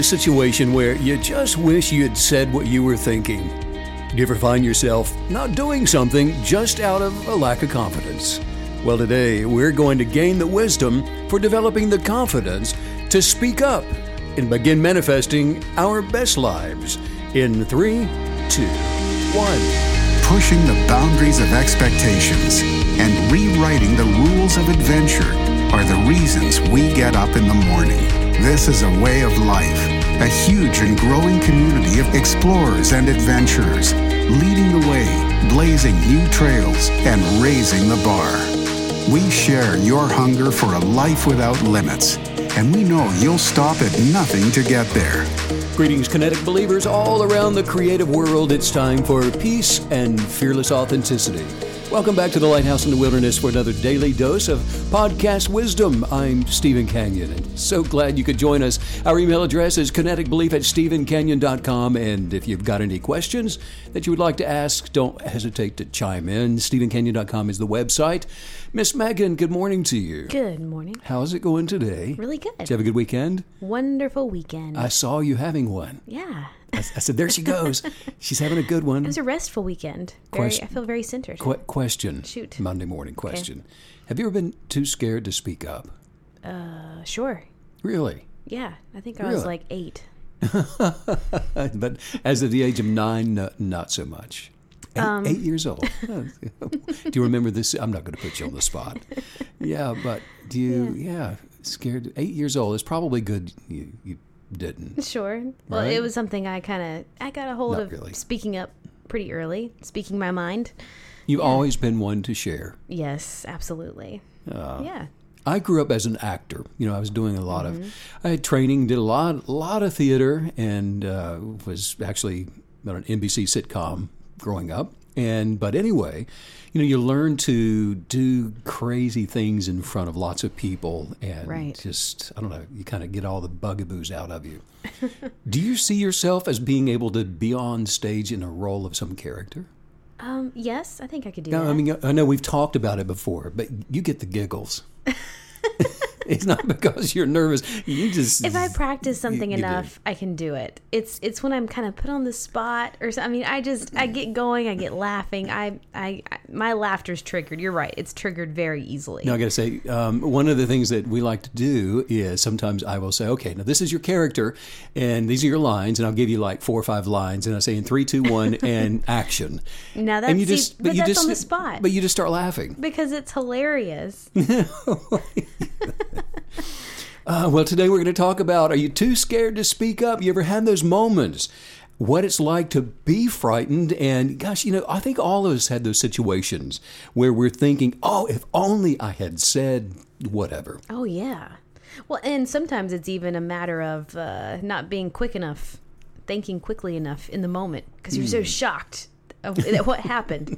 a situation where you just wish you had said what you were thinking? Do you ever find yourself not doing something just out of a lack of confidence? Well, today we're going to gain the wisdom for developing the confidence to speak up and begin manifesting our best lives in three, two, one. Pushing the boundaries of expectations and rewriting the rules of adventure are the reasons we get up in the morning. This is a way of life, a huge and growing community of explorers and adventurers, leading the way, blazing new trails, and raising the bar. We share your hunger for a life without limits, and we know you'll stop at nothing to get there. Greetings, kinetic believers all around the creative world. It's time for peace and fearless authenticity. Welcome back to the Lighthouse in the Wilderness for another daily dose of podcast wisdom. I'm Steven Canyon, and so glad you could join us. Our email address is kineticbelief at stephencanyon.com, and if you've got any questions that you would like to ask, don't hesitate to chime in. stephencanyon.com is the website. Miss Megan, good morning to you. Good morning. How's it going today? Really good. Did you have a good weekend? Wonderful weekend. I saw you having one. yeah. I, I said, there she goes. She's having a good one. It was a restful weekend. Very, Question- I feel very centered. Qu- question. Shoot. Monday morning question. Have you ever been too scared to speak up? Uh, sure. Really? Yeah. I think I Really? was like eight. but as of the age of nine, no, not so much. Eight, Um. eight years old. do you remember this? I'm not going to put you on the spot. Yeah, but do you? Yeah, scared. Eight years old. is probably good you you didn't. Sure. Well, it was something I kind of I got a hold Not of really. speaking up pretty early, speaking my mind. You've always been one to share. Yes, absolutely. Uh, yeah. I grew up as an actor. You know, I was doing a lot Mm-hmm. of, I had training, did a lot, a lot of theater, and uh, was actually on an NBC sitcom growing up. And but anyway, you know, you learn to do crazy things in front of lots of people, and Right. just I don't know, you kind of get all the bugaboos out of you. do you see yourself as being able to be on stage in a role of some character? Um. Yes, I think I could do No, that. I mean, I know we've talked about it before, but you get the giggles. it's not because you're nervous. You just if I practice something you do. enough, I can do it. It's it's when I'm kind of put on the spot or something. I mean, I just I get going, I get laughing. I I, I my laughter's triggered. You're right. It's triggered very easily. No, I got to say, um, one of the things that we like to do is sometimes I will say, okay, now this is your character, and these are your lines, and I'll give you like four or five lines, and I say in three, two, one, and action. Now that's and you see, just, but you that's just, on the spot But you just start laughing. because it's hilarious. Uh, well, today we're going to talk about: Are you too scared to speak up? You ever had those moments? What it's like to be frightened, and gosh, you know, I think all of us had those situations where we're thinking, "Oh, if only I had said whatever." Oh yeah. Well, and sometimes it's even a matter of uh, not being quick enough, thinking quickly enough in the moment because you're Hmm. so shocked of at what happened.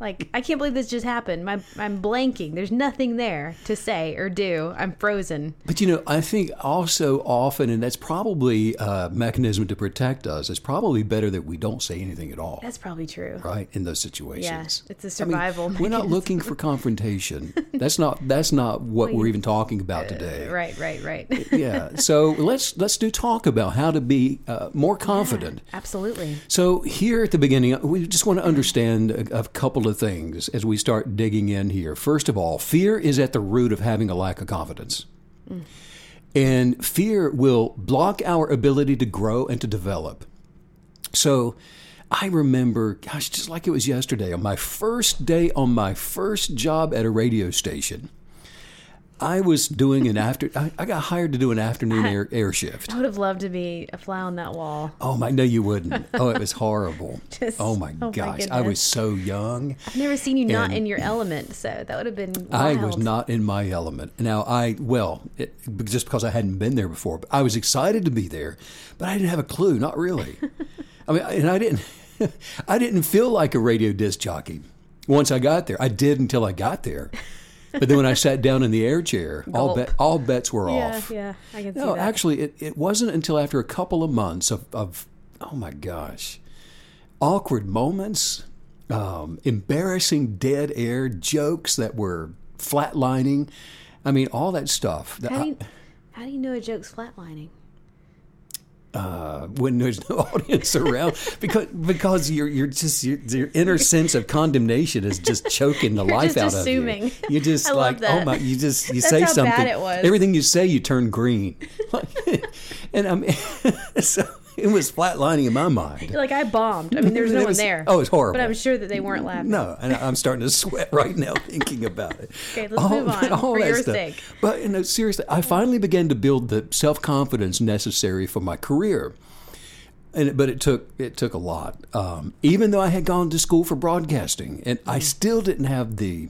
like I can't believe this just happened. My, I'm blanking. There's nothing there to say or do. I'm frozen. But you know, I think also often, and that's probably a mechanism to protect us. It's probably better that we don't say anything at all, That's probably true. right? In those situations, Yeah, it's a I mean, survival we're not looking for confrontation. That's not. That's not what we're even talking about today. Uh, Right, right, right. yeah. So let's let's do talk about how to be uh, more confident. Absolutely. So here at the beginning, we just want to understand a, a couple of things as we start digging in here. First of all, fear is at the root of having a lack of confidence. And fear will block our ability to grow and to develop. So I remember, gosh, just like it was yesterday, on my first day on my first job at a radio station, I was doing an after. I, I got hired to do an afternoon air, air shift. I would have loved to be a fly on that wall. Oh my! No, you wouldn't. Oh, it was horrible. Just- oh my oh my gosh! I was so young. I've never seen you not in your element, so that would have been. I was not in my element. Now I well, it, just because I hadn't been there before, but I was excited to be there, but I didn't have a clue. Not really. I mean, and I didn't. I didn't feel like a radio disc jockey once I got there. I did until I got there. But then when I sat down in the air chair, all bet all bets were Yeah, off. yeah, I can see No, that. actually, it, it wasn't until after a couple of months of, of oh my gosh, awkward moments, um, embarrassing dead air, jokes that were flatlining. I mean, all that stuff. How do I- you, how do you know a joke's flatlining? Uh, when there's no audience around because because you're you're just your, your inner sense of condemnation is just choking the life out assuming. of you. You just I like oh my, you just you That's say something. it was. Everything you say, you turn green, and I mean, so it was flatlining in my mind. Like I bombed. I mean, there's no one was- there. oh, it's horrible. But I'm sure that they weren't laughing. No, and I'm starting to sweat right now thinking about it. Okay, let's move on, for that your stuff. sake. But you know, seriously, I finally began to build the self confidence necessary for my career. And but it took it took a lot. Um, even though I had gone to school for broadcasting, and I still didn't have the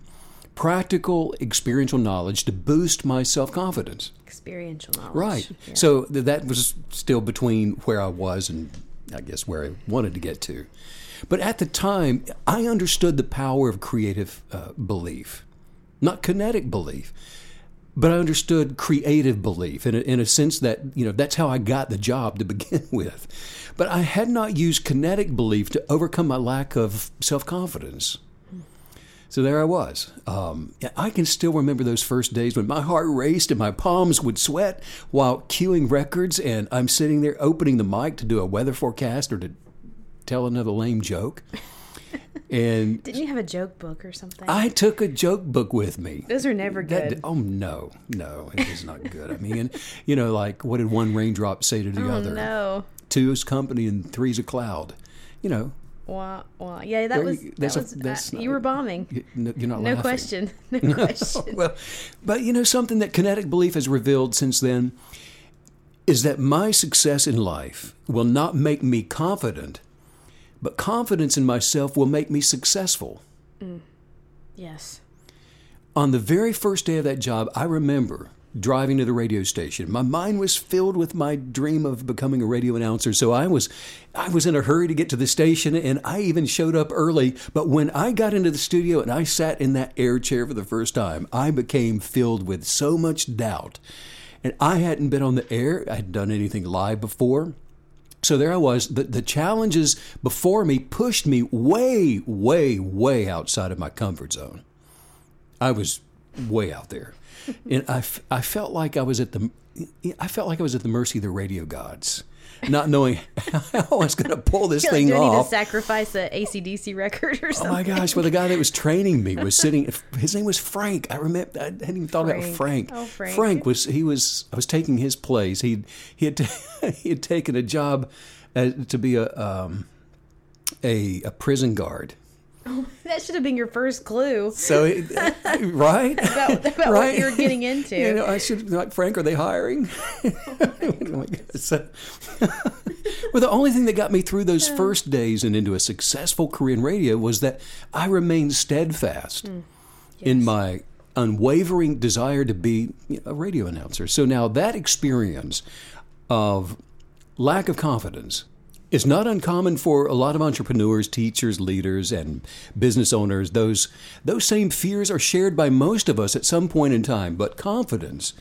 practical experiential knowledge to boost my self confidence. Experiential knowledge. Right. Yeah. So th- that was still between where I was and I guess where I wanted to get to. But at the time, I understood the power of creative uh, belief, not kinetic belief, but I understood creative belief in a, in a sense that, you know, that's how I got the job to begin with. But I had not used kinetic belief to overcome my lack of self confidence. So there I was. Um, I can still remember those first days when my heart raced and my palms would sweat while cueing records, and I'm sitting there opening the mic to do a weather forecast or to tell another lame joke. And Didn't you have a joke book or something? I took a joke book with me. Those are never That- good. oh no, no, it is not good. I mean, you know, like what did one raindrop say to the oh other? no. Two is company and three's a cloud. You know, Wah, wah. Yeah, that There was. you- That a- was uh, not- you were bombing. you- no, you're not No laughing. question. No question. well, but you know something that kinetic belief has revealed since then is that my success in life will not make me confident, but confidence in myself will make me successful. yes. On the very first day of that job, I remember driving to the radio station. My mind was filled with my dream of becoming a radio announcer, so I was I was in a hurry to get to the station and I even showed up early, but when I got into the studio and I sat in that air chair for the first time, I became filled with so much doubt. And I hadn't been on the air, I hadn't done anything live before. So there I was. The, the challenges before me pushed me way, way, way outside of my comfort zone. I was way out there, and I, f- I felt like I was at the I felt like I was at the mercy of the radio gods, not knowing how I was going to pull this Feel like, thing do I need to off. sacrifice a ACDC record or something. Oh my gosh! Well, the guy that was training me was sitting. His name was Frank. I remember. I hadn't even thought about Frank. Frank. Oh, Frank. was. He was. I was taking his place. He he had he had taken a job uh, to be a um, a a prison guard. That should have been your first clue So, right, about, about right. what you were getting into. You know, I should like Frank. Are they hiring? oh my oh, So, well, the only thing that got me through those first days and into a successful career in radio was that I remained steadfast mm. in my unwavering desire to be a radio announcer. So now that experience of lack of confidence is not uncommon for a lot of entrepreneurs, teachers, leaders, and business owners. Those those same fears are shared by most of us at some point in time, but confidence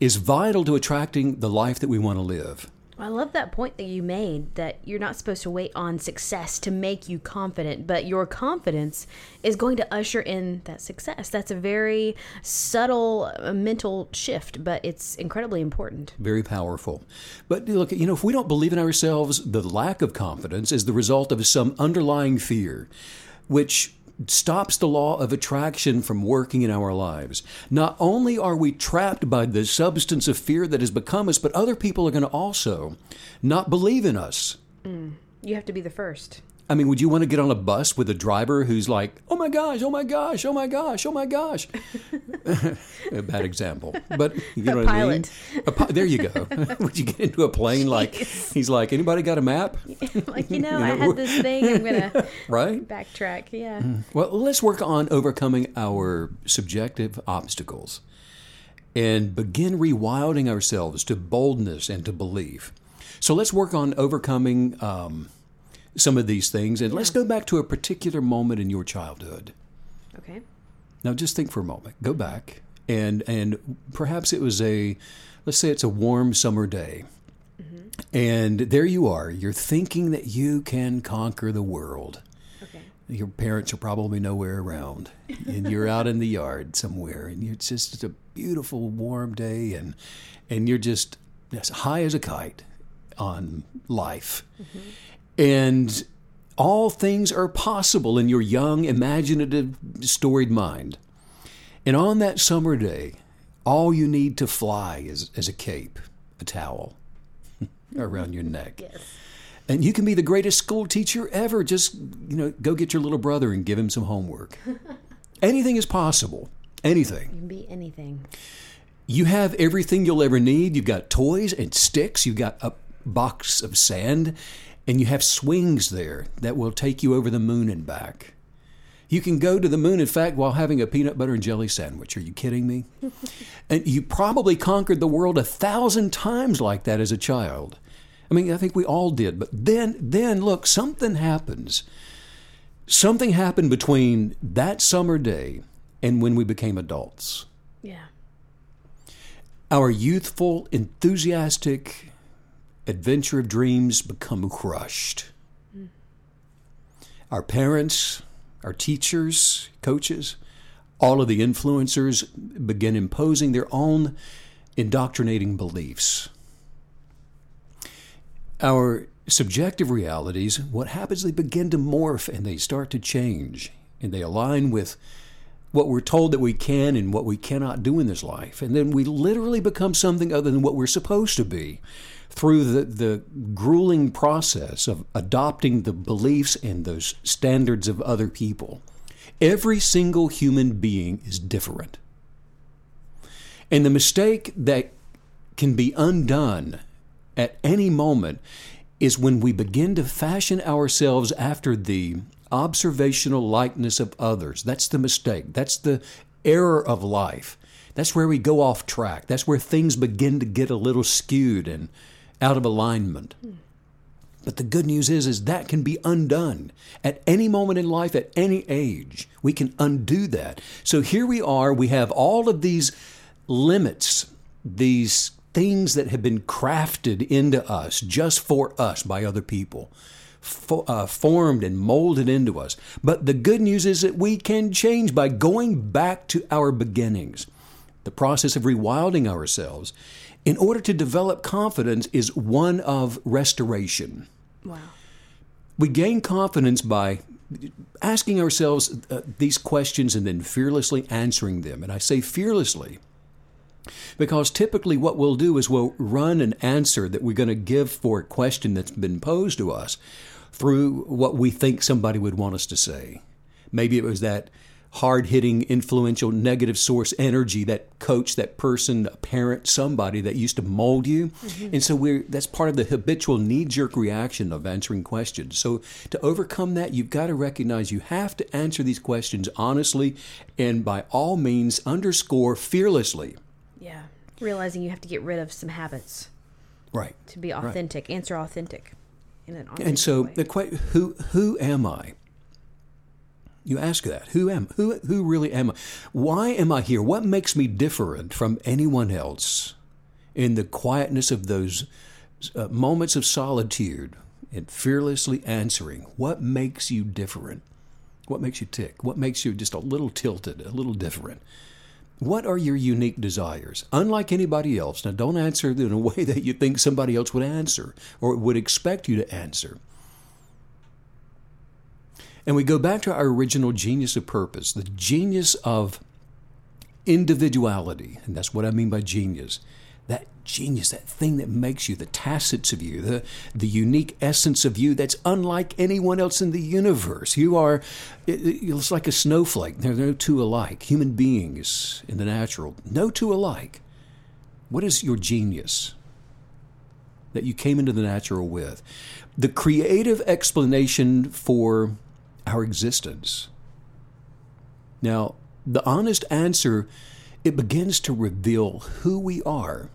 is vital to attracting the life that we want to live. I love that point that you made that you're not supposed to wait on success to make you confident, but your confidence is going to usher in that success. That's a very subtle uh, mental shift, but it's incredibly important. Very powerful. But look, you know, if we don't believe in ourselves, the lack of confidence is the result of some underlying fear, which stops the law of attraction from working in our lives. Not only are we trapped by the substance of fear that has become us, but other people are going to also not believe in us. Mm. You have to be the first. I mean, would you want to get on a bus with a driver who's like, "Oh my gosh, oh my gosh, oh my gosh, oh my gosh"? a bad example, but you know A what pilot. I mean. A pi- there you go. would you get into a plane like he's like, "Anybody got a map?" like, you know, You I had this thing, I'm going to Right. backtrack. Yeah. Well, let's work on overcoming our subjective obstacles and begin rewilding ourselves to boldness and to belief. So let's work on overcoming um, some of these things, and let's go back to a particular moment in your childhood. Okay. Now, just think for a moment. Go back, and and perhaps it was a, let's say it's a warm summer day, mm-hmm. and there you are. You're thinking that you can conquer the world. Okay. Your parents are probably nowhere around, and you're out in the yard somewhere, and it's just a beautiful warm day, and and you're just as high as a kite on life. Mm-hmm. And all things are possible in your young, imaginative, storied mind. And on that summer day, all you need to fly is, is a cape, a towel around your neck. Yes. And you can be the greatest school teacher ever. Just, you know, go get your little brother and give him some homework. Anything is possible. Anything. You can be anything. You have everything you'll ever need. You've got toys and sticks. You've got a box of sand. And you have swings there that will take you over the moon and back. You can go to the moon, in fact, while having a peanut butter and jelly sandwich. Are you kidding me? and you probably conquered the world a thousand times like that as a child. I mean, I think we all did. But then, then look, something happens. Something happened between that summer day and when we became adults. Yeah. Our youthful, enthusiastic adventure of dreams become crushed. Our parents, our teachers, coaches, all of the influencers begin imposing their own indoctrinating beliefs. Our subjective realities, what happens, they begin to morph and they start to change and they align with what we're told that we can and what we cannot do in this life. And then we literally become something other than what we're supposed to be through the, the grueling process of adopting the beliefs and those standards of other people. Every single human being is different. And the mistake that can be undone at any moment is when we begin to fashion ourselves after the observational likeness of others. That's the mistake. That's the error of life. That's where we go off track. That's where things begin to get a little skewed and out of alignment. But the good news is, is that can be undone at any moment in life, at any age. We can undo that. So here we are. We have all of these limits, these things that have been crafted into us just for us by other people, fo- uh, formed and molded into us. But the good news is that we can change by going back to our beginnings. The process of rewilding ourselves in order to develop confidence is one of restoration. Wow. We gain confidence by asking ourselves uh, these questions and then fearlessly answering them. And I say fearlessly because typically what we'll do is we'll run an answer that we're going to give for a question that's been posed to us through what we think somebody would want us to say. Maybe it was that hard hitting, influential, negative source energy, that coach, that person, a parent, somebody that used to mold you. Mm-hmm. And so we're that's part of the habitual knee jerk reaction of answering questions. So to overcome that, you've got to recognize you have to answer these questions honestly and by all means underscore fearlessly. Yeah. Realizing you have to get rid of some habits Right. to be authentic, answer authentic in an authentic And so way. the que- who who am I? You ask that. Who am who who really am I? Why am I here? What makes me different from anyone else? In the quietness of those uh, moments of solitude and fearlessly answering, what makes you different? What makes you tick? What makes you just a little tilted, a little different? What are your unique desires? Unlike anybody else. Now, don't answer in a way that you think somebody else would answer or would expect you to answer. And we go back to our original genius of purpose, the genius of individuality. And that's what I mean by genius. That genius, that thing that makes you, the tacits of you, the, the unique essence of you that's unlike anyone else in the universe. You are, it, it's like a snowflake. There are no two alike. Human beings in the natural, no two alike. What is your genius that you came into the natural with? The creative explanation for our existence. Now, the honest answer, it begins to reveal who we are.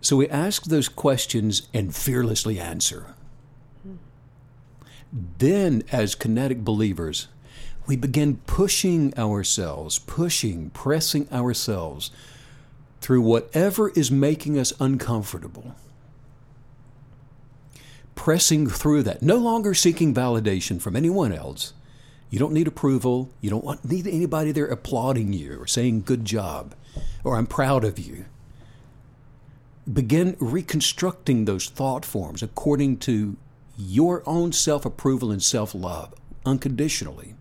So we ask those questions and fearlessly answer. Then, as kinetic believers, we begin pushing ourselves, pushing, pressing ourselves through whatever is making us uncomfortable. Pressing through that, no longer seeking validation from anyone else. You don't need approval. You don't want, need anybody there applauding you or saying good job or I'm proud of you. begin reconstructing those thought forms according to your own self approval and self love unconditionally,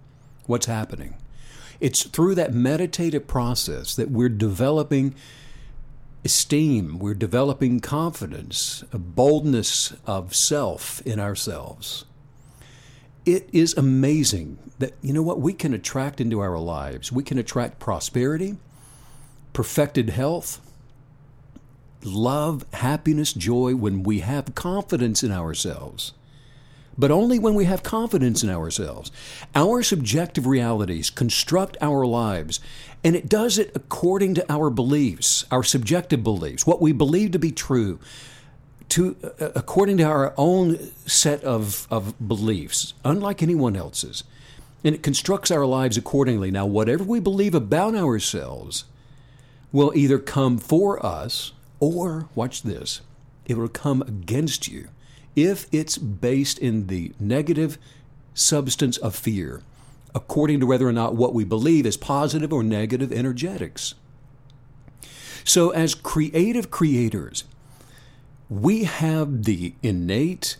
what's happening? It's through that meditative process that we're developing esteem, we're developing confidence, a boldness of self in ourselves. It is amazing that, you know what, we can attract into our lives. We can attract prosperity, perfected health, love, happiness, joy when we have confidence in ourselves but only when we have confidence in ourselves. Our subjective realities construct our lives, and it does it according to our beliefs, our subjective beliefs, what we believe to be true. To, uh, according to our own set of, of beliefs, unlike anyone else's. And it constructs our lives accordingly. Now, whatever we believe about ourselves will either come for us or, watch this, it will come against you if it's based in the negative substance of fear, according to whether or not what we believe is positive or negative energetics. So, as creative creators, we have the innate,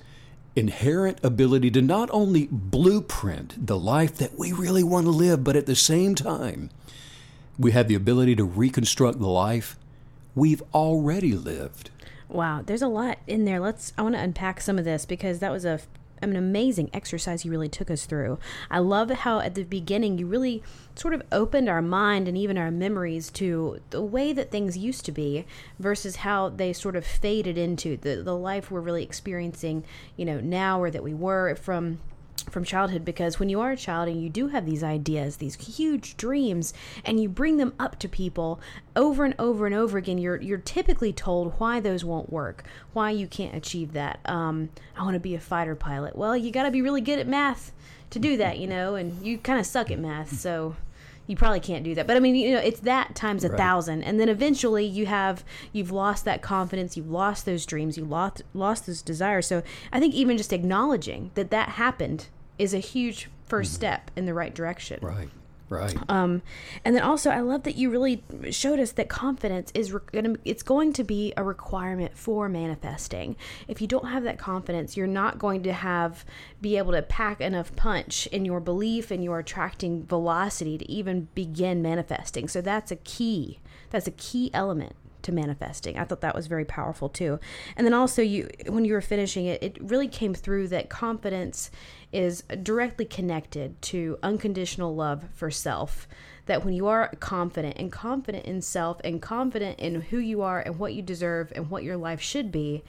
inherent ability to not only blueprint the life that we really want to live, but at the same time, we have the ability to reconstruct the life we've already lived. Wow, there's a lot in there. Let's I want to unpack some of this because that was a an amazing exercise you really took us through. I love how at the beginning you really sort of opened our mind and even our memories to the way that things used to be versus how they sort of faded into the the life we're really experiencing, you know, now or that we were from from childhood because when you are a child and you do have these ideas, these huge dreams, and you bring them up to people over and over and over again, you're you're typically told why those won't work, why you can't achieve that. Um, I want to be a fighter pilot. Well, you got to be really good at math to do that, you know, and you kind of suck at math, so you probably can't do that. But I mean, you know, it's that times a right. thousand, and then eventually you have you've lost that confidence, you've lost those dreams, you lost lost those desires. So I think even just acknowledging that that happened is a huge 1st mm-hmm. step in the right direction. Right. Right. Um, and then also, I love that you really showed us that confidence is re- gonna it's going to be a requirement for manifesting. If you don't have that confidence, you're not going to have be able to pack enough punch in your belief and your attracting velocity to even begin manifesting. So that's a key. That's a key element to manifesting. I thought that was very powerful too. And then also you when you were finishing it, it really came through that confidence is directly connected to unconditional love for self. That when you are confident and confident in self and confident in who you are and what you deserve and what your life should be,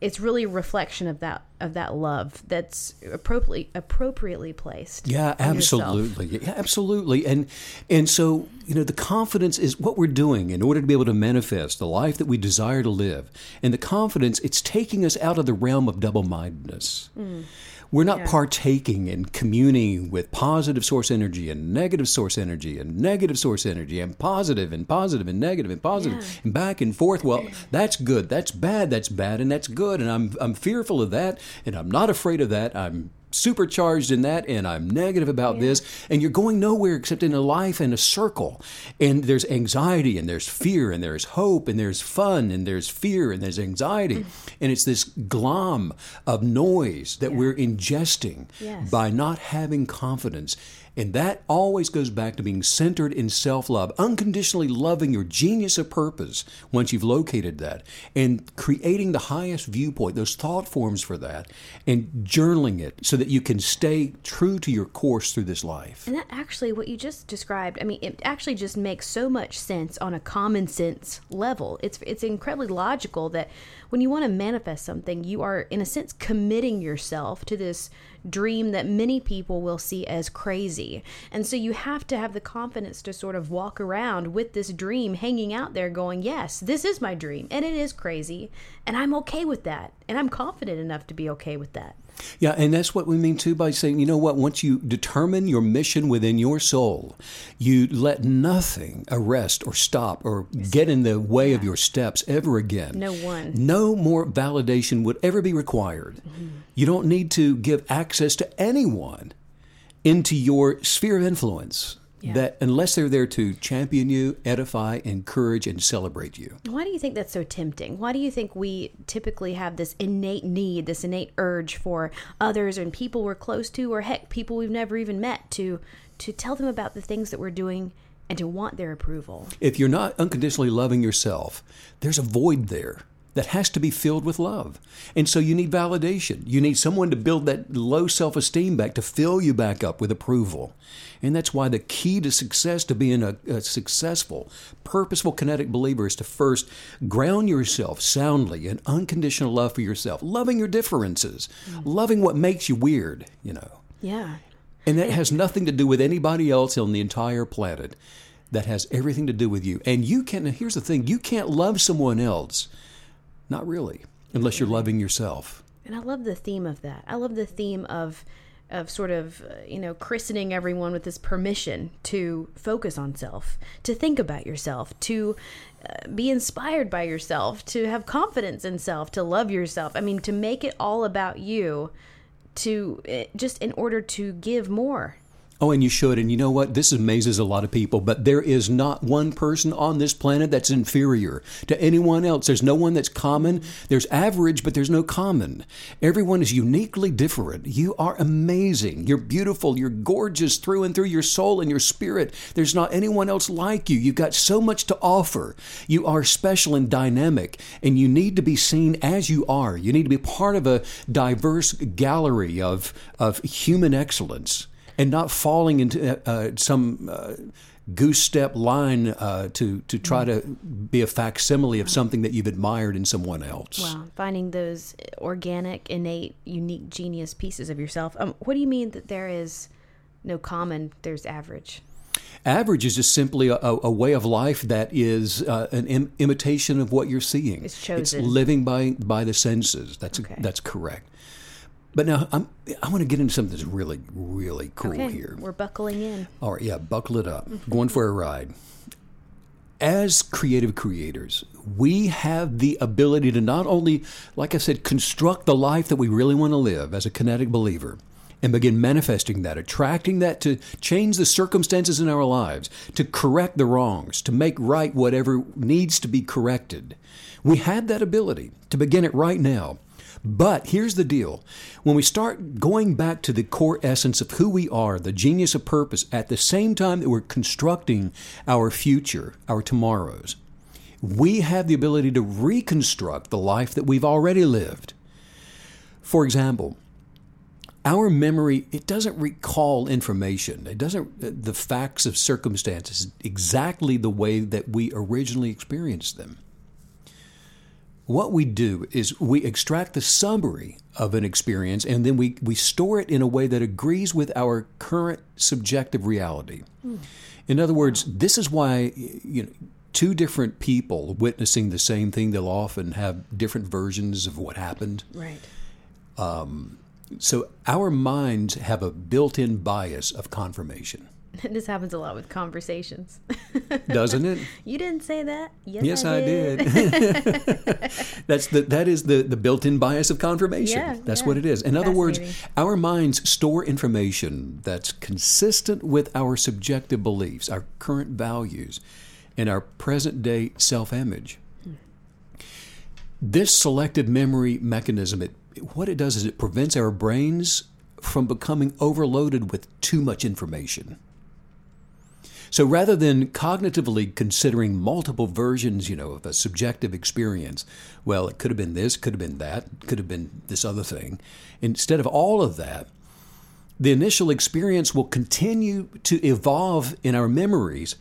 it's really a reflection of that of that love that's appropriately appropriately placed. Yeah, absolutely. Yeah, absolutely. And and so, you know, the confidence is what we're doing in order to be able to manifest the life that we desire to live. And the confidence, it's taking us out of the realm of double-mindedness. Mm. We're not yeah. partaking and communing with positive source energy and negative source energy and negative source energy and positive and positive and negative and positive yeah. and back and forth. Well, that's good. That's bad. That's bad. And that's good. And I'm, I'm fearful of that. And I'm not afraid of that. I'm supercharged in that and I'm negative about yeah. this and you're going nowhere except in a life in a circle and there's anxiety and there's fear and there's hope and there's fun and there's fear and there's anxiety mm. and it's this glom of noise that yeah. we're ingesting yes. by not having confidence and that always goes back to being centered in self love, unconditionally loving your genius of purpose once you've located that, and creating the highest viewpoint, those thought forms for that, and journaling it so that you can stay true to your course through this life. And that actually, what you just described, I mean, it actually just makes so much sense on a common sense level. It's, it's incredibly logical that when you want to manifest something, you are, in a sense, committing yourself to this dream that many people will see as crazy. And so you have to have the confidence to sort of walk around with this dream hanging out there going, yes, this is my dream and it is crazy. And I'm okay with that. And I'm confident enough to be okay with that. Yeah, and that's what we mean too by saying, you know what, once you determine your mission within your soul, you let nothing arrest or stop or get in the way yeah. of your steps ever again. No one. No more validation would ever be required. Mm-hmm. You don't need to give access to anyone into your sphere of influence Yeah. that unless they're there to champion you, edify, encourage, and celebrate you. Why do you think that's so tempting? Why do you think we typically have this innate need, this innate urge for others and people we're close to, or heck, people we've never even met, to to tell them about the things that we're doing and to want their approval? If you're not unconditionally loving yourself, there's a void there that has to be filled with love. And so you need validation. You need someone to build that low self esteem back, to fill you back up with approval. And that's why the key to success, to being a, a successful, purposeful, kinetic believer, is to first ground yourself soundly in unconditional love for yourself, loving your differences, mm. loving what makes you weird, you know. Yeah. And that has nothing to do with anybody else on the entire planet. That has everything to do with you. And you can, here's the thing you can't love someone else. Not really, unless you're loving yourself. And I love the theme of that. I love the theme of of sort of uh, you know christening everyone with this permission to focus on self, to think about yourself, to uh, be inspired by yourself, to have confidence in self, to love yourself. I mean, to make it all about you, to uh, just in order to give more. Oh, and you should. And you know what? This amazes a lot of people, but there is not one person on this planet that's inferior to anyone else. There's no one that's common. There's average, but there's no common. Everyone is uniquely different. You are amazing. You're beautiful. You're gorgeous through and through your soul and your spirit. There's not anyone else like you. You've got so much to offer. You are special and dynamic, and you need to be seen as you are. You need to be part of a diverse gallery of, of human excellence and not falling into uh, some uh, goose step line uh, to to try to be a facsimile of something that you've admired in someone else. Wow, finding those organic, innate, unique, genius pieces of yourself. Um, what do you mean that there is no common? There's average. Average is just simply a, a, a way of life that is uh, an Im- imitation of what you're seeing. It's chosen. It's living by by the senses. That's Okay. that's correct. But now I'm, I want to get into something that's really really cool Okay, here. we're buckling in. All right, yeah, buckle it up. Mm-hmm. Going for a ride. As creative creators, we have the ability to not only, like I said, construct the life that we really want to live as a kinetic believer and begin manifesting that, attracting that to change the circumstances in our lives, to correct the wrongs, to make right whatever needs to be corrected. We have that ability to begin it right now. But here's the deal. When we start going back to the core essence of who we are, the genius of purpose, at the same time that we're constructing our future, our tomorrows, we have the ability to reconstruct the life that we've already lived. For example, our memory it doesn't recall information. It doesn't the facts of circumstances exactly the way that we originally experienced them what we do is we extract the summary of an experience and then we, we store it in a way that agrees with our current subjective reality. In other words, this is why you know two different people witnessing the same thing they'll often have different versions of what happened. Right. Um, so our minds have a built-in bias of confirmation, this happens a lot with conversations. doesn't it? you didn't say that. Yes, Yes, I, I did. That's the that is the the built-in bias of confirmation. Yeah, that's yeah. what it is. In other words, our minds store information that's consistent with our subjective beliefs, our current values, and our present-day self-image. This selective memory mechanism, it what it does is it prevents our brains from becoming overloaded with too much information. So rather than cognitively considering multiple versions, you know, of a subjective experience, well, it could have been this, could have been that, could have been this other thing. Instead of all of that, the initial experience will continue to evolve in our memories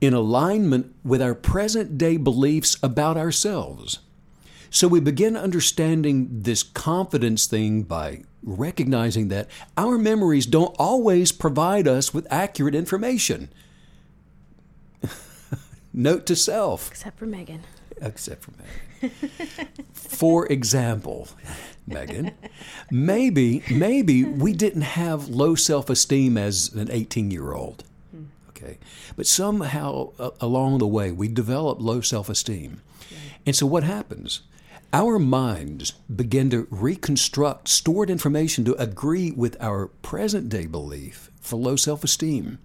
in alignment with our present day beliefs about ourselves. So we begin understanding this confidence thing by recognizing that our memories don't always provide us with accurate information. Note to self, Except for Megan. except for Megan. for example, Megan, maybe maybe we didn't have low self-esteem as an 18-year-old. Okay. But somehow uh, along the way we develop low self-esteem. And so what happens? Our minds begin to reconstruct stored information to agree with our present day belief for low self esteem.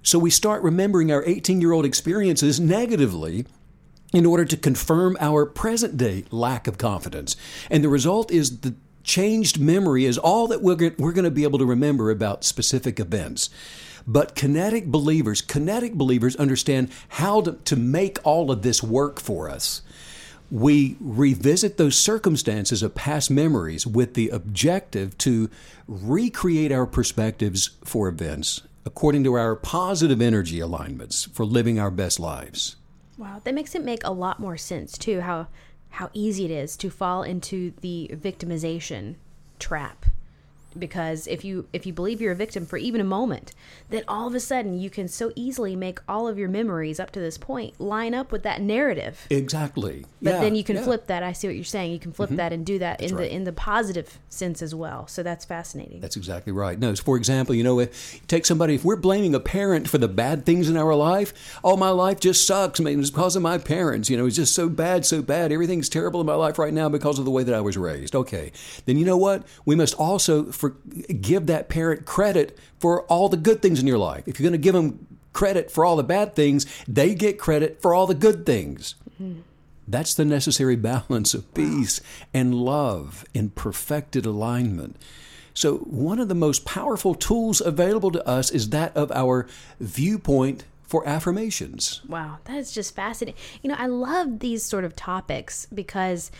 So we start remembering our 18 year old experiences negatively in order to confirm our present day lack of confidence. And the result is the changed memory is all that we're, going to be able to remember about specific events. But kinetic believers, kinetic believers understand how to, to make all of this work for us. We revisit those circumstances of past memories with the objective to recreate our perspectives for events according to our positive energy alignments for living our best lives. Wow, that makes it make a lot more sense too. How how easy it is to fall into the victimization trap because if you if you believe you're a victim for even a moment then all of a sudden you can so easily make all of your memories up to this point line up with that narrative. Exactly. But yeah, then you can yeah. flip that. I see what you're saying. You can flip mm-hmm. that and do that that's in right. the in the positive sense as well. So that's fascinating. That's exactly right. No for example you know if take somebody if we're blaming a parent for the bad things in our life oh my life just sucks I mean, it's because of my parents. You know it's just so bad so bad. Everything's terrible in my life right now because of the way that i was raised. Okay. Then you know what? We must also for, give that parent credit for all the good things in your life. If you're going to give them credit for all the bad things, they get credit for all the good things. Mm-hmm. That's the necessary balance of peace and love in perfected alignment. So, one of the most powerful tools available to us is that of our viewpoint for affirmations. Wow, that is just fascinating. You know, I love these sort of topics because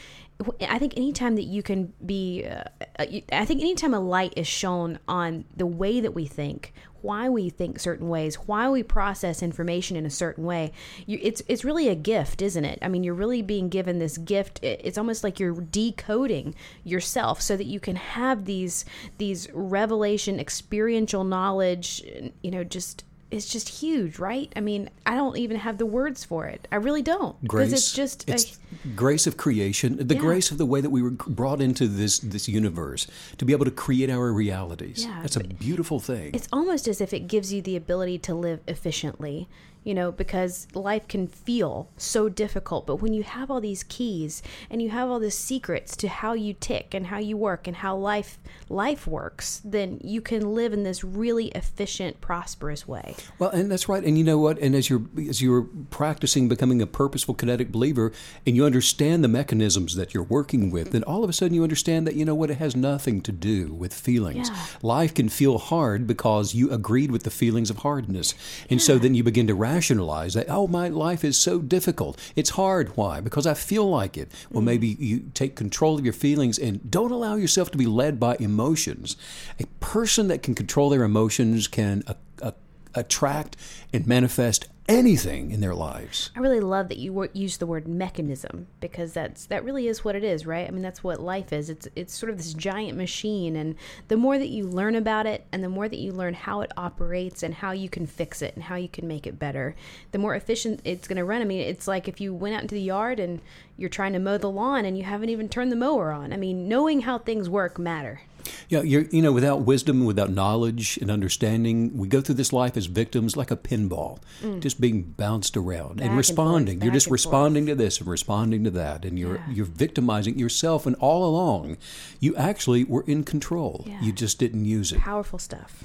I think anytime that you can be, uh, I think anytime a light is shown on the way that we think, why we think certain ways, why we process information in a certain way, you, it's it's really a gift, isn't it? I mean, you're really being given this gift. It's almost like you're decoding yourself so that you can have these these revelation, experiential knowledge, you know, just is just huge, right? I mean, I don't even have the words for it. I really don't. Grace. It's just it's a, grace of creation, the yeah. grace of the way that we were brought into this this universe to be able to create our realities. Yeah, That's a beautiful thing. It's almost as if it gives you the ability to live efficiently you know, because life can feel so difficult. But when you have all these keys and you have all these secrets to how you tick and how you work and how life life works, then you can live in this really efficient, prosperous way. Well, and that's right. And you know what? And as you're as you're practicing becoming a purposeful kinetic believer, and you understand the mechanisms that you're working with, then all of a sudden you understand that you know what it has nothing to do with feelings. Yeah. Life can feel hard because you agreed with the feelings of hardness, and Yeah. so then you begin to rationalize that. Oh, my life is so difficult. It's hard. Why? Because I feel like it. Well, maybe you take control of your feelings and don't allow yourself to be led by emotions. A person that can control their emotions can uh, uh, attract and manifest anything in their lives. I really love that you use the word mechanism because that's that really is what it is, right? I mean, that's what life is. It's it's sort of this giant machine, and the more that you learn about it, and the more that you learn how it operates and how you can fix it and how you can make it better, the more efficient it's going to run. I mean, it's like if you went out into the yard and you're trying to mow the lawn and you haven't even turned the mower on. I mean, knowing how things work matter. Yeah, you're, you know, without wisdom, without knowledge and understanding, we go through this life as victims like a pinball, just being bounced around Mm. Back and and responding. forth, you're just and forth. responding to this and responding to that, and you're Yeah. you're victimizing yourself. And all along, you actually were in control. Yeah. You just didn't use it. Powerful stuff.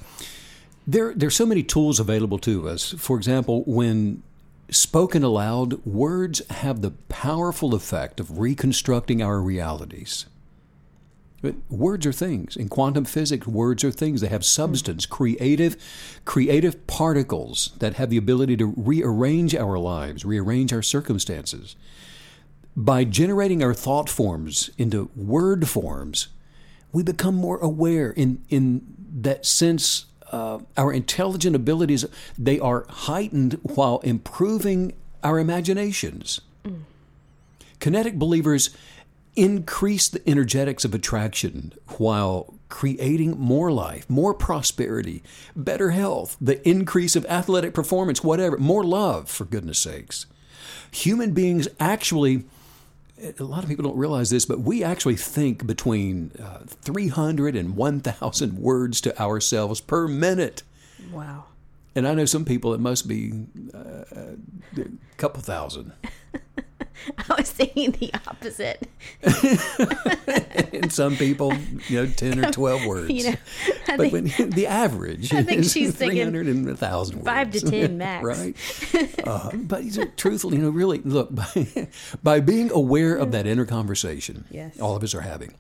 There, there's so many tools available to us. For example, when spoken aloud, words have the powerful effect of reconstructing our realities. But words are things. In quantum physics, words are things. They have substance, creative, creative particles that have the ability to rearrange our lives, rearrange our circumstances. By generating our thought forms into word forms, we become more aware in, in that sense uh, our intelligent abilities they are heightened while improving our imaginations kinetic believers increase the energetics of attraction while creating more life more prosperity better health the increase of athletic performance whatever more love for goodness sakes human beings actually a lot of people don't realize this, but we actually think between uh, 300 and 1,000 words to ourselves per minute. Wow. And I know some people, it must be uh, a couple thousand. I was thinking the opposite. and some people, you know, 10 or 12 words. You know, I but think- when the average I think is she's thinking 300 and 1,000 words. five to 10 max. right? Uh, but you know, truthfully, you know, really, look, by, by being aware of that inner conversation Yes. all of us are having,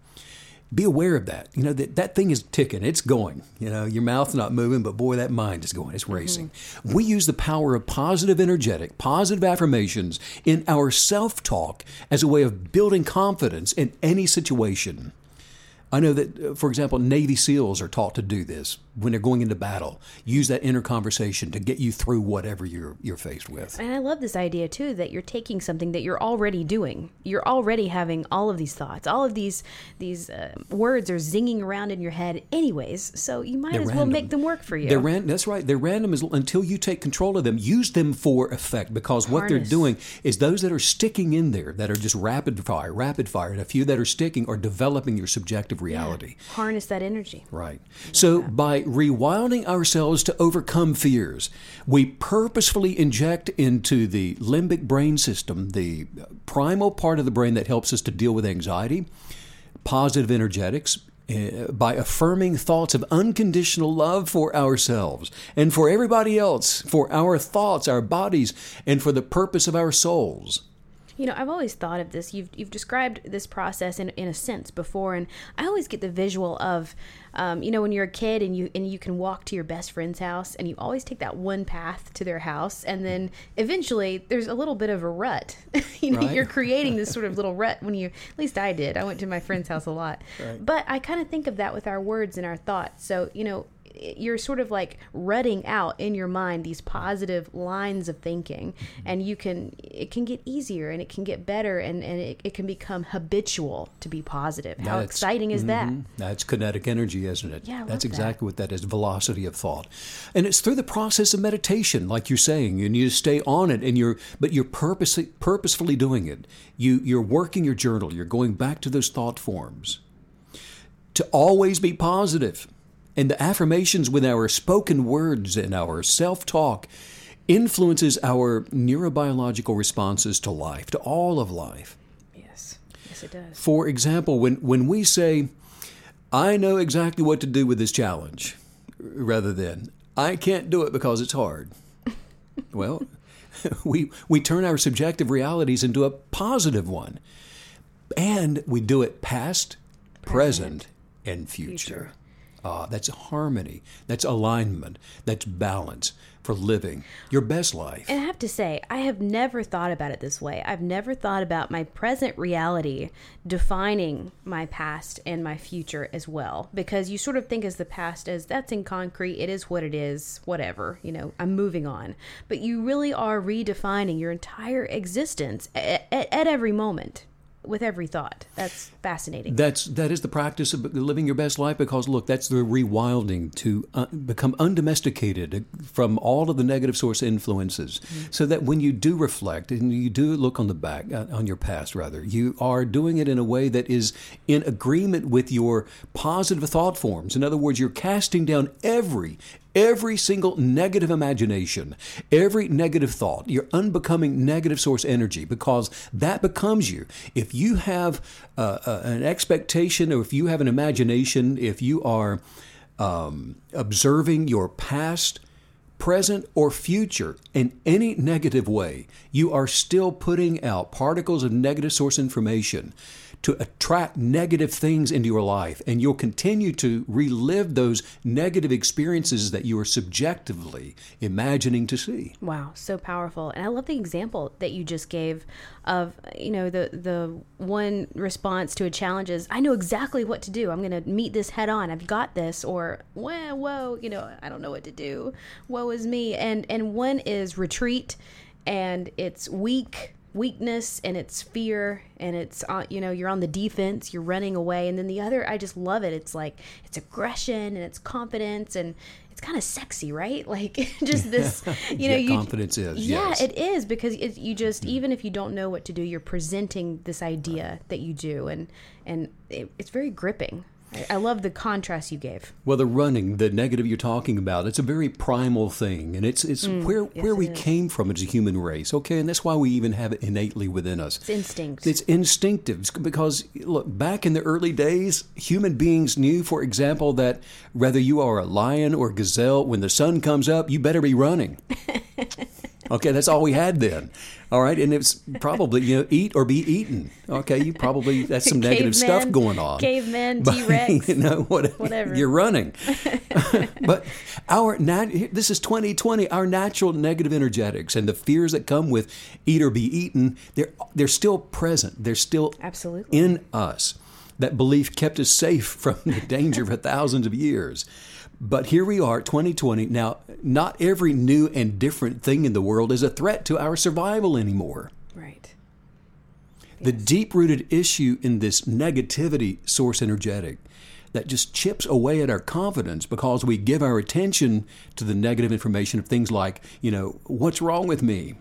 be aware of that. You know, that, that thing is ticking, it's going. You know, your mouth's not moving, but boy, that mind is going, it's racing. We use the power of positive, energetic, positive affirmations in our self talk as a way of building confidence in any situation. I know that, uh, for example, Navy SEALs are taught to do this when they're going into battle. Use that inner conversation to get you through whatever you're you're faced with. And I love this idea too that you're taking something that you're already doing. You're already having all of these thoughts. All of these these uh, words are zinging around in your head anyways. So you might They're as well make them work for you. They're ran- that's right. They're random as, until you take control of them. Use them for effect because what they're doing is those that are sticking in there, that are just rapid fire, rapid fire, and a few that are sticking are developing your subjective reality. Harness that energy. Right. So by rewilding ourselves to overcome fears, we purposefully inject into the limbic brain system, the primal part of the brain that helps us to deal with anxiety, positive energetics. uh, By affirming thoughts of unconditional love for ourselves and for everybody else, for our thoughts, our bodies, and for the purpose of our souls. You know, I've always thought of this. You've you've described this process in, in a sense before, and I always get the visual of, um, you know, when you're a kid and you and you can walk to your best friend's house, and you always take that one path to their house, and then eventually there's a little bit of a rut. you know, Right. you're creating this sort of little rut when you. At least I did. I went to my friend's house a lot, but I kind of think of that with our words and our thoughts. So you know, you're sort of like rutting out in your mind these positive lines of thinking and you can it can get easier and it can get better and, and it, it can become habitual to be positive how exciting is that Mhm. That's kinetic energy, isn't it? Yeah, That's that. exactly what that is velocity of thought. And it's through the process of meditation, like you're saying. You need to stay on it and you're but you're purposely purposefully doing it. You you're working your journal, you're going back to those thought forms. To always be positive. And the affirmations with our spoken words and our self-talk influences our neurobiological responses to life, to all of life. yes yes it does For example, when, when we say, I know exactly what to do with this challenge, rather than, I can't do it because it's hard. well, we, we turn our subjective realities into a positive one. And we do it past, present, and future. Future. Ah, that's harmony. That's alignment. That's balance for living your best life. And I have to say, I have never thought about it this way. I've never thought about my present reality defining my past and my future as well. Because you sort of think as the past as that's in concrete, it is what it is, whatever, you know, I'm moving on. But you really are redefining your entire existence at, at, at every moment with every thought. That's fascinating. That's that is the practice of living your best life because look, that's the rewilding to uh, become undomesticated from all of the negative source influences, so that when you do reflect and you do look on the back uh, on your past, rather, you are doing it in a way that is in agreement with your positive thought forms. In other words, you're casting down every every single negative imagination, every negative thought, you're unbecoming negative source energy because that becomes you. If you have uh, uh, an expectation or if you have an imagination, if you are um, observing your past, present, or future in any negative way, you are still putting out particles of negative source information to attract negative things into your life. And you'll continue to relive those negative experiences that you are subjectively imagining to see. Wow, so powerful. And I love the example that you just gave of, you know, the the one response to a challenge is I know exactly what to do. I'm going to meet this head on. I've got this or whoa, whoa, you know, I don't know what to do. Woe is me. And and one is retreat and it's weak weakness and it's fear and it's uh, you know you're on the defense you're running away. And then the other i just love it. It's like it's aggression and it's confidence and it's kind of sexy right? Like just this you know Yeah, you confidence is, yeah yes. it is because it, you just even if you don't know what to do you're presenting this idea that you do. And and it, it's very gripping I, I love the contrast you gave. Well, the running, the negative you're talking about, it's a very primal thing, and it's it's where where we Mm, it is. came from as a human race. Okay, and that's why we even have it innately within us. It's instinct. It's instinctive because look back in the early days, human beings knew, for example, that whether you are a lion or gazelle, when the sun comes up, you better be running. Okay, that's all we had then. All right, and it's probably you know eat or be eaten. Okay, you probably that's some negative stuff going on. Caveman, But, T Rex. you know what, whatever. you're running. but our this is 2020. Our natural negative energetics and the fears that come with eat or be eaten, they're they're still present. They're still Absolutely. in us. That belief kept us safe from the danger for thousands of years. But here we are, 2020. Now, not every new and different thing in the world is a threat to our survival anymore. right. The deep rooted issue in this negativity source energetic that just chips away at our confidence because we give our attention to the negative information of things like, you know, what's wrong with me?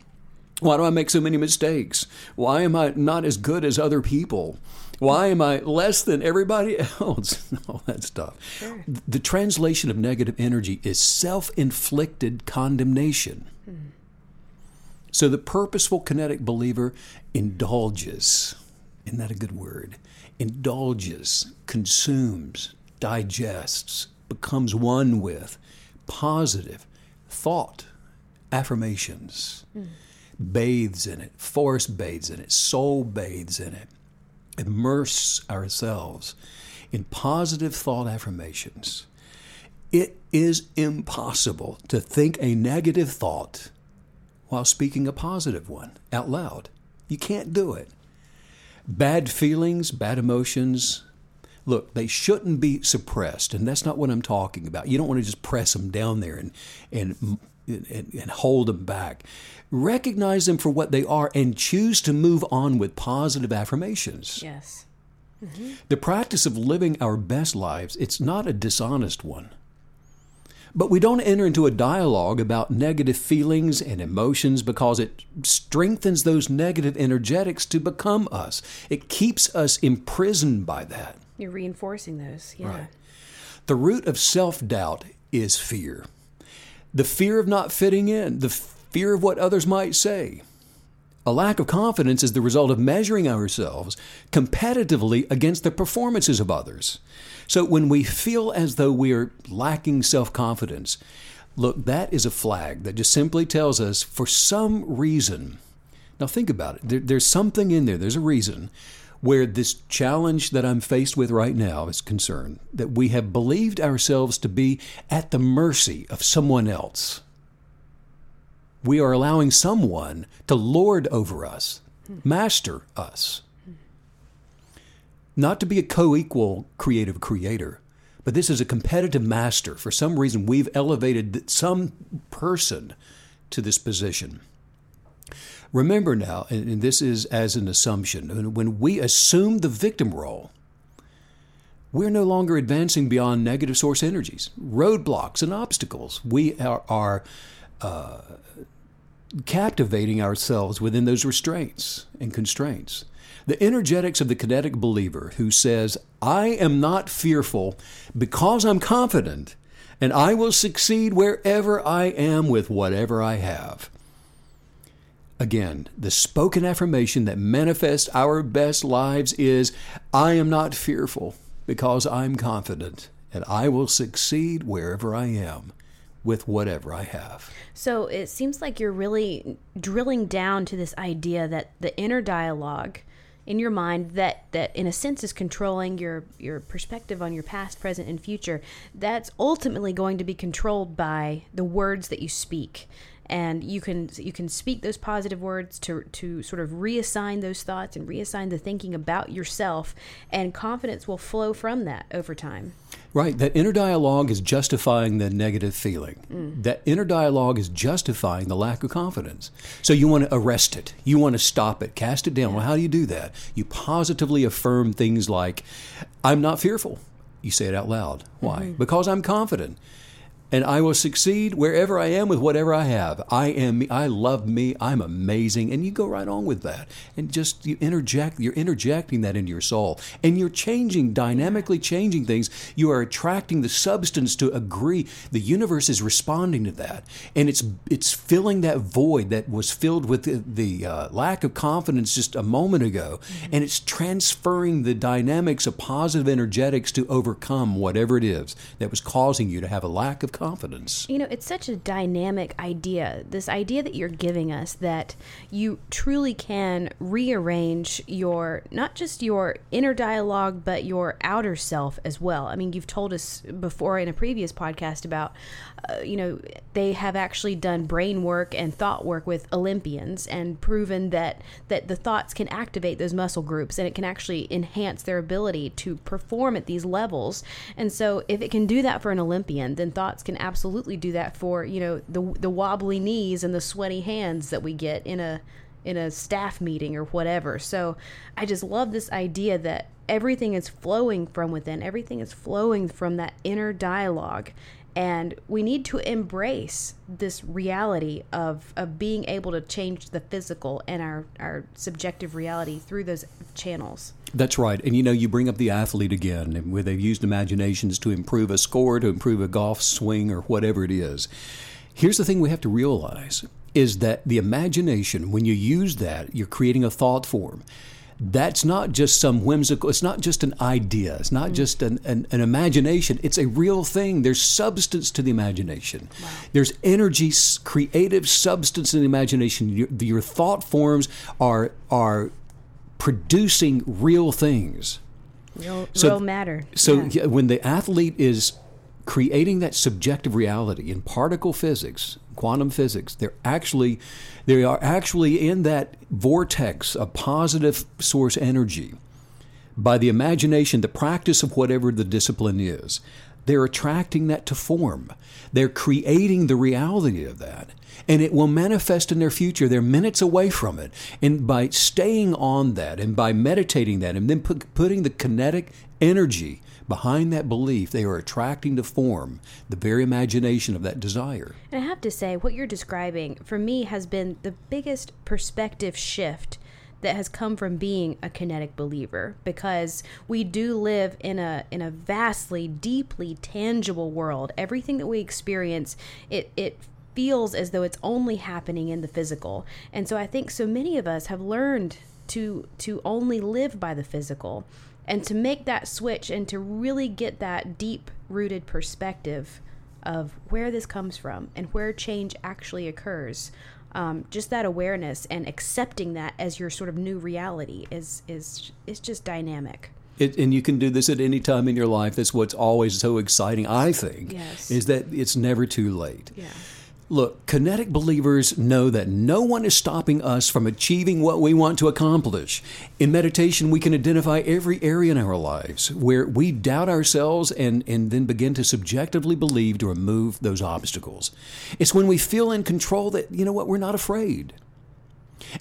Why do I make so many mistakes? Why am I not as good as other people? Why am I less than everybody else? All that stuff. Sure. The translation of negative energy is self inflicted condemnation. Hmm. So the purposeful kinetic believer indulges. Isn't that a good word? Indulges, consumes, digests, becomes one with positive thought, affirmations, hmm. bathes in it, force bathes in it, soul bathes in it, immerse ourselves in positive thought affirmations. It is impossible to think a negative thought while speaking a positive one out loud. You can't do it. Bad feelings, bad emotions, look, they shouldn't be suppressed, and that's not what I'm talking about. You don't want to just press them down there and and and, and hold them back. Recognize them for what they are and choose to move on with positive affirmations. Yes. Mm-hmm. The practice of living our best lives, it's not a dishonest one. But we don't enter into a dialogue about negative feelings and emotions because it strengthens those negative energetics to become us. It keeps us imprisoned by that. You're reinforcing those. Yeah. Right. The root of self doubt is fear the fear of not fitting in, the fear of what others might say. A lack of confidence is the result of measuring ourselves competitively against the performances of others. So when we feel as though we are lacking self confidence, look, that is a flag that just simply tells us for some reason. Now think about it. There, there's something in there, there's a reason where this challenge that I'm faced with right now is concerned, that we have believed ourselves to be at the mercy of someone else. We are allowing someone to lord over us, master us. Not to be a co equal creative creator, but this is a competitive master. For some reason, we've elevated some person to this position. Remember now, and this is as an assumption, when we assume the victim role, we're no longer advancing beyond negative source energies, roadblocks, and obstacles. We are, are uh, captivating ourselves within those restraints and constraints. The energetics of the kinetic believer who says, I am not fearful because I'm confident, and I will succeed wherever I am with whatever I have. Again, the spoken affirmation that manifests our best lives is I am not fearful because I'm confident and I will succeed wherever I am with whatever I have. So it seems like you're really drilling down to this idea that the inner dialogue in your mind that that in a sense is controlling your your perspective on your past, present and future, that's ultimately going to be controlled by the words that you speak and you can you can speak those positive words to to sort of reassign those thoughts and reassign the thinking about yourself and confidence will flow from that over time Right. That inner dialogue is justifying the negative feeling. Mm. That inner dialogue is justifying the lack of confidence. So you want to arrest it. You want to stop it, cast it down. Well, how do you do that? You positively affirm things like, I'm not fearful. You say it out loud. Why? Mm-hmm. Because I'm confident. And I will succeed wherever I am with whatever I have. I am me. I love me. I'm amazing. And you go right on with that. And just you interject, you're interjecting that into your soul. And you're changing, dynamically changing things. You are attracting the substance to agree. The universe is responding to that. And it's it's filling that void that was filled with the, the uh, lack of confidence just a moment ago. Mm-hmm. And it's transferring the dynamics of positive energetics to overcome whatever it is that was causing you to have a lack of confidence. You know, it's such a dynamic idea. This idea that you're giving us that you truly can rearrange your, not just your inner dialogue, but your outer self as well. I mean, you've told us before in a previous podcast about, uh, you know, they have actually done brain work and thought work with Olympians and proven that, that the thoughts can activate those muscle groups and it can actually enhance their ability to perform at these levels. And so if it can do that for an Olympian, then thoughts can absolutely do that for you know the the wobbly knees and the sweaty hands that we get in a in a staff meeting or whatever. So I just love this idea that everything is flowing from within. Everything is flowing from that inner dialogue. And we need to embrace this reality of, of being able to change the physical and our, our subjective reality through those channels. That's right. And you know, you bring up the athlete again, where they've used imaginations to improve a score, to improve a golf swing, or whatever it is. Here's the thing we have to realize is that the imagination, when you use that, you're creating a thought form. That's not just some whimsical, it's not just an idea, it's not mm. just an, an, an, imagination, it's a real thing. There's substance to the imagination. Wow. There's energy, creative substance in the imagination. Your, your thought forms are, are producing real things. Real, so, real matter. So yeah. when the athlete is creating that subjective reality in particle physics, quantum physics, they're actually they are actually in that vortex of positive source energy by the imagination, the practice of whatever the discipline is. They're attracting that to form. They're creating the reality of that and it will manifest in their future. They're minutes away from it. And by staying on that and by meditating that and then put, putting the kinetic energy behind that belief, they are attracting to form the very imagination of that desire. And I have to say, what you're describing for me has been the biggest perspective shift that has come from being a kinetic believer because we do live in a in a vastly deeply tangible world everything that we experience it it feels as though it's only happening in the physical. And so I think so many of us have learned to to only live by the physical and to make that switch and to really get that deep rooted perspective of where this comes from and where change actually occurs. Um, just that awareness and accepting that as your sort of new reality is is is just dynamic. It, and you can do this at any time in your life. That's what's always so exciting. I think yes. is that it's never too late. Yeah. Look, kinetic believers know that no one is stopping us from achieving what we want to accomplish. In meditation, we can identify every area in our lives where we doubt ourselves and, and then begin to subjectively believe to remove those obstacles. It's when we feel in control that, you know what, we're not afraid.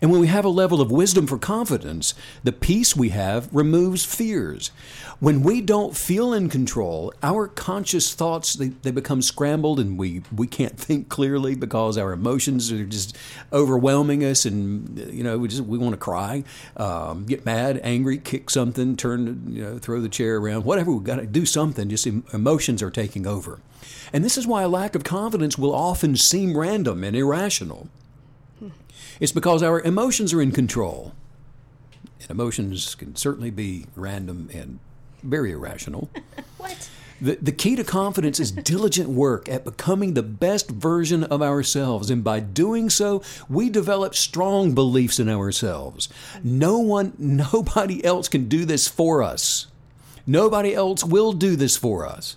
And when we have a level of wisdom for confidence, the peace we have removes fears. When we don't feel in control, our conscious thoughts they, they become scrambled and we, we can't think clearly because our emotions are just overwhelming us and you know we just we want to cry, um, get mad, angry, kick something, turn you know throw the chair around, whatever we've got to do something. Just emotions are taking over, and this is why a lack of confidence will often seem random and irrational. It's because our emotions are in control. And emotions can certainly be random and very irrational. what? The, the key to confidence is diligent work at becoming the best version of ourselves. And by doing so, we develop strong beliefs in ourselves. No one, nobody else can do this for us. Nobody else will do this for us.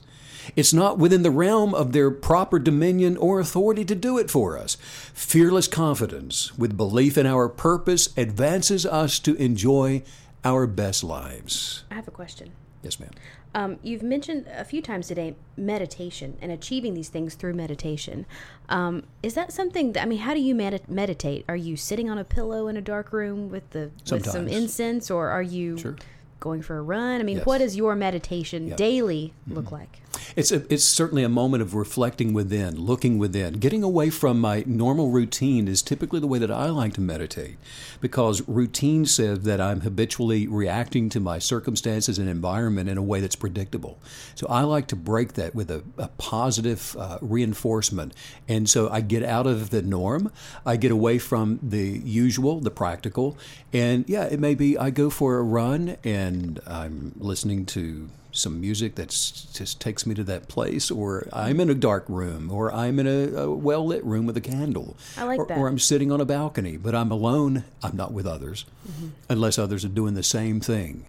It's not within the realm of their proper dominion or authority to do it for us. Fearless confidence with belief in our purpose advances us to enjoy our best lives. I have a question. Yes, ma'am. Um, you've mentioned a few times today meditation and achieving these things through meditation. Um, is that something that, I mean, how do you med- meditate? Are you sitting on a pillow in a dark room with the Sometimes. with some incense, or are you sure. going for a run? I mean, yes. what does your meditation yeah. daily look mm-hmm. like? It's a, it's certainly a moment of reflecting within, looking within, getting away from my normal routine is typically the way that I like to meditate, because routine says that I'm habitually reacting to my circumstances and environment in a way that's predictable. So I like to break that with a, a positive uh, reinforcement, and so I get out of the norm. I get away from the usual, the practical, and yeah, it may be I go for a run and I'm listening to some music that just takes me to that place, or I'm in a dark room, or I'm in a, a well lit room with a candle. I like or, that. Or I'm sitting on a balcony, but I'm alone. I'm not with others, Mm-hmm. unless others are doing the same thing.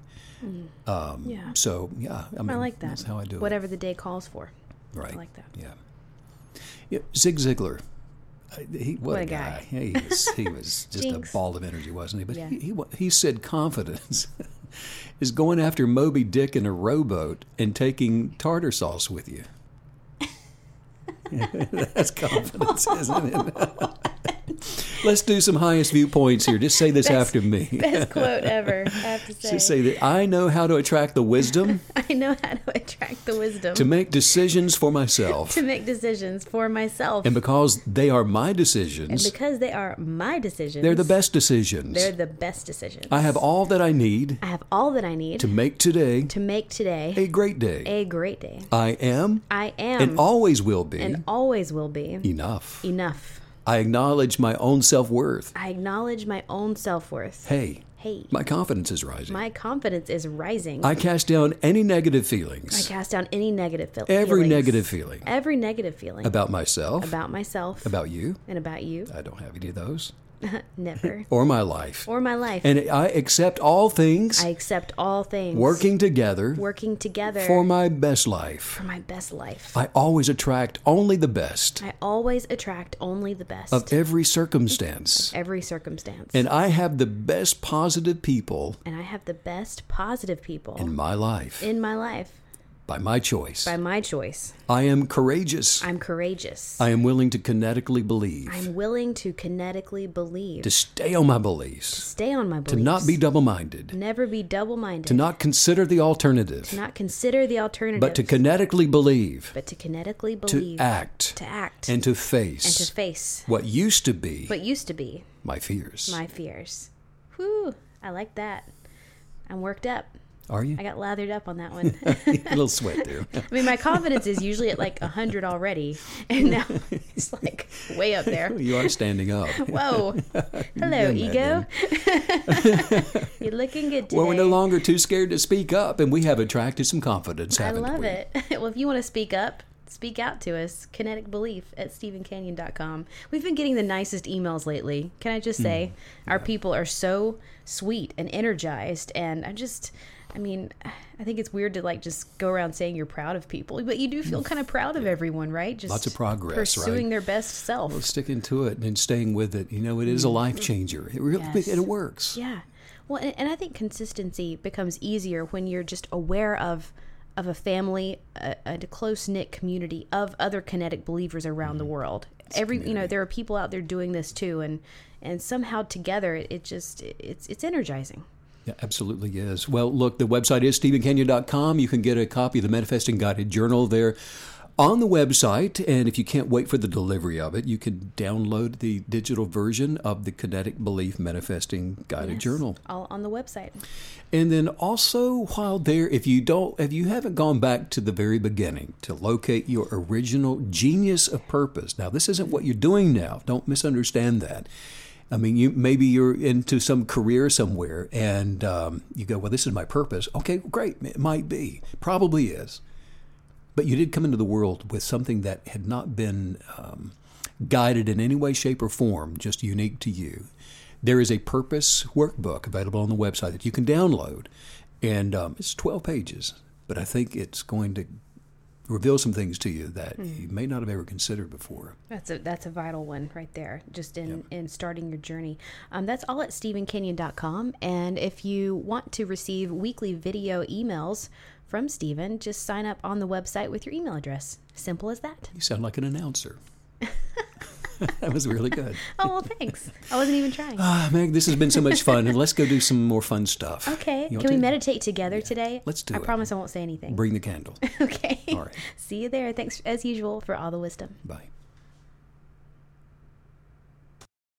Um, Yeah. So yeah, I, mean, I like that. That's how I do it. Whatever the day calls for. Right. I like that. Yeah. Yeah. Zig Ziglar. He, what, What a a guy! guy. He was, he was just a ball of energy, wasn't he? But Yeah. he, he he said confidence is going after Moby Dick in a rowboat and taking tartar sauce with you. That's confidence, isn't it? Let's do some highest viewpoints here. Just say this after me. Best quote ever, I have to say. Just say that I know how to attract the wisdom I know how to attract the wisdom to make decisions for myself. to make decisions for myself. And because they are my decisions. And because they are my decisions, they're the best decisions. They're the best decisions. I have all that I need I have all that I need to make today to make today a great day. a great day. I am I am and always will be and always will be enough. enough. I acknowledge my own self worth. I acknowledge my own self worth. Hey, Hey, my confidence is rising. my confidence is rising. I cast down any negative feelings. I cast down any negative feel- every feelings. negative feeling every negative feeling about myself, about myself, about you. and about you. I don't have any of those. Never. Or my life. or my life. And I accept all things I accept all things working together working together for my best life. for my best life. I always attract only the best I always attract only the best of every circumstance. every circumstance. And I have the best positive people and I have the best positive people in my life in my life by my choice. by my choice. I am courageous. I'm courageous. I am willing to kinetically believe, I'm willing to kinetically believe, to stay on my beliefs, stay on my beliefs. to not be double minded, never be double minded, to not consider the alternative, not consider the alternative, but to kinetically believe, but to kinetically believe. to act, to act, and to face. and to face what used to be what used to be my fears. my fears. Whew, I like that. I'm worked up. Are you? I got lathered up on that one. a little sweat there. I mean, my confidence is usually at like 100 already, and now it's like way up there. You are standing up. Whoa. Hello, ego. You're looking good today. Well, we're no longer too scared to speak up, and we have attracted some confidence, I love we? it. well, if you want to speak up, speak out to us. Kinetic Belief at StevenCanyon.com. We've been getting the nicest emails lately. Can I just say, hmm. our people are so sweet and energized, and I just. I mean, I think it's weird to like just go around saying you're proud of people, but you do feel kind of proud of everyone, right? Just. Lots of progress, pursuing right? their best self. Sticking to it and staying with it. You know, it is a life changer. It really Mm-hmm. Yes. it works. Yeah. Well, and, and I think consistency becomes easier when you're just aware of of a family, a, a close knit community of other kinetic believers around the world. Every you know, there are people out there doing this too, and and somehow together it just it's it's energizing. Yeah, absolutely is. Well, look, the website is stevencanyon.com. You can get a copy of the Manifesting Guided Journal there on the website. And if you can't wait for the delivery of it, you can download the digital version of the Kinetic Belief Manifesting Guided Journal. All on the website. And then also while there, if you don't, if you haven't gone back to the very beginning to locate your original genius of purpose. Now, this isn't what you're doing now. Don't misunderstand that. I mean, you maybe you're into some career somewhere, and um, you go, "Well, this is my purpose." Okay, great. It might be, probably is, but you did come into the world with something that had not been um, guided in any way, shape, or form, just unique to you. There is a purpose workbook available on the website that you can download, and um, it's 12 pages. But I think it's going to reveal some things to you that you may not have ever considered before. That's a that's a vital one right there, just in, in starting your journey. Um, that's all at StevenCanyon.com. And if you want to receive weekly video emails from Steven, just sign up on the website with your email address. Simple as that. You sound like an announcer. that was really good. Oh well, thanks. I wasn't even trying. Ah, Meg, this has been so much fun, and let's go do some more fun stuff. Okay. Can we meditate together today? Let's do I it. promise I won't say anything. Bring the candle. Okay. All right. See you there. Thanks as usual for all the wisdom. Bye.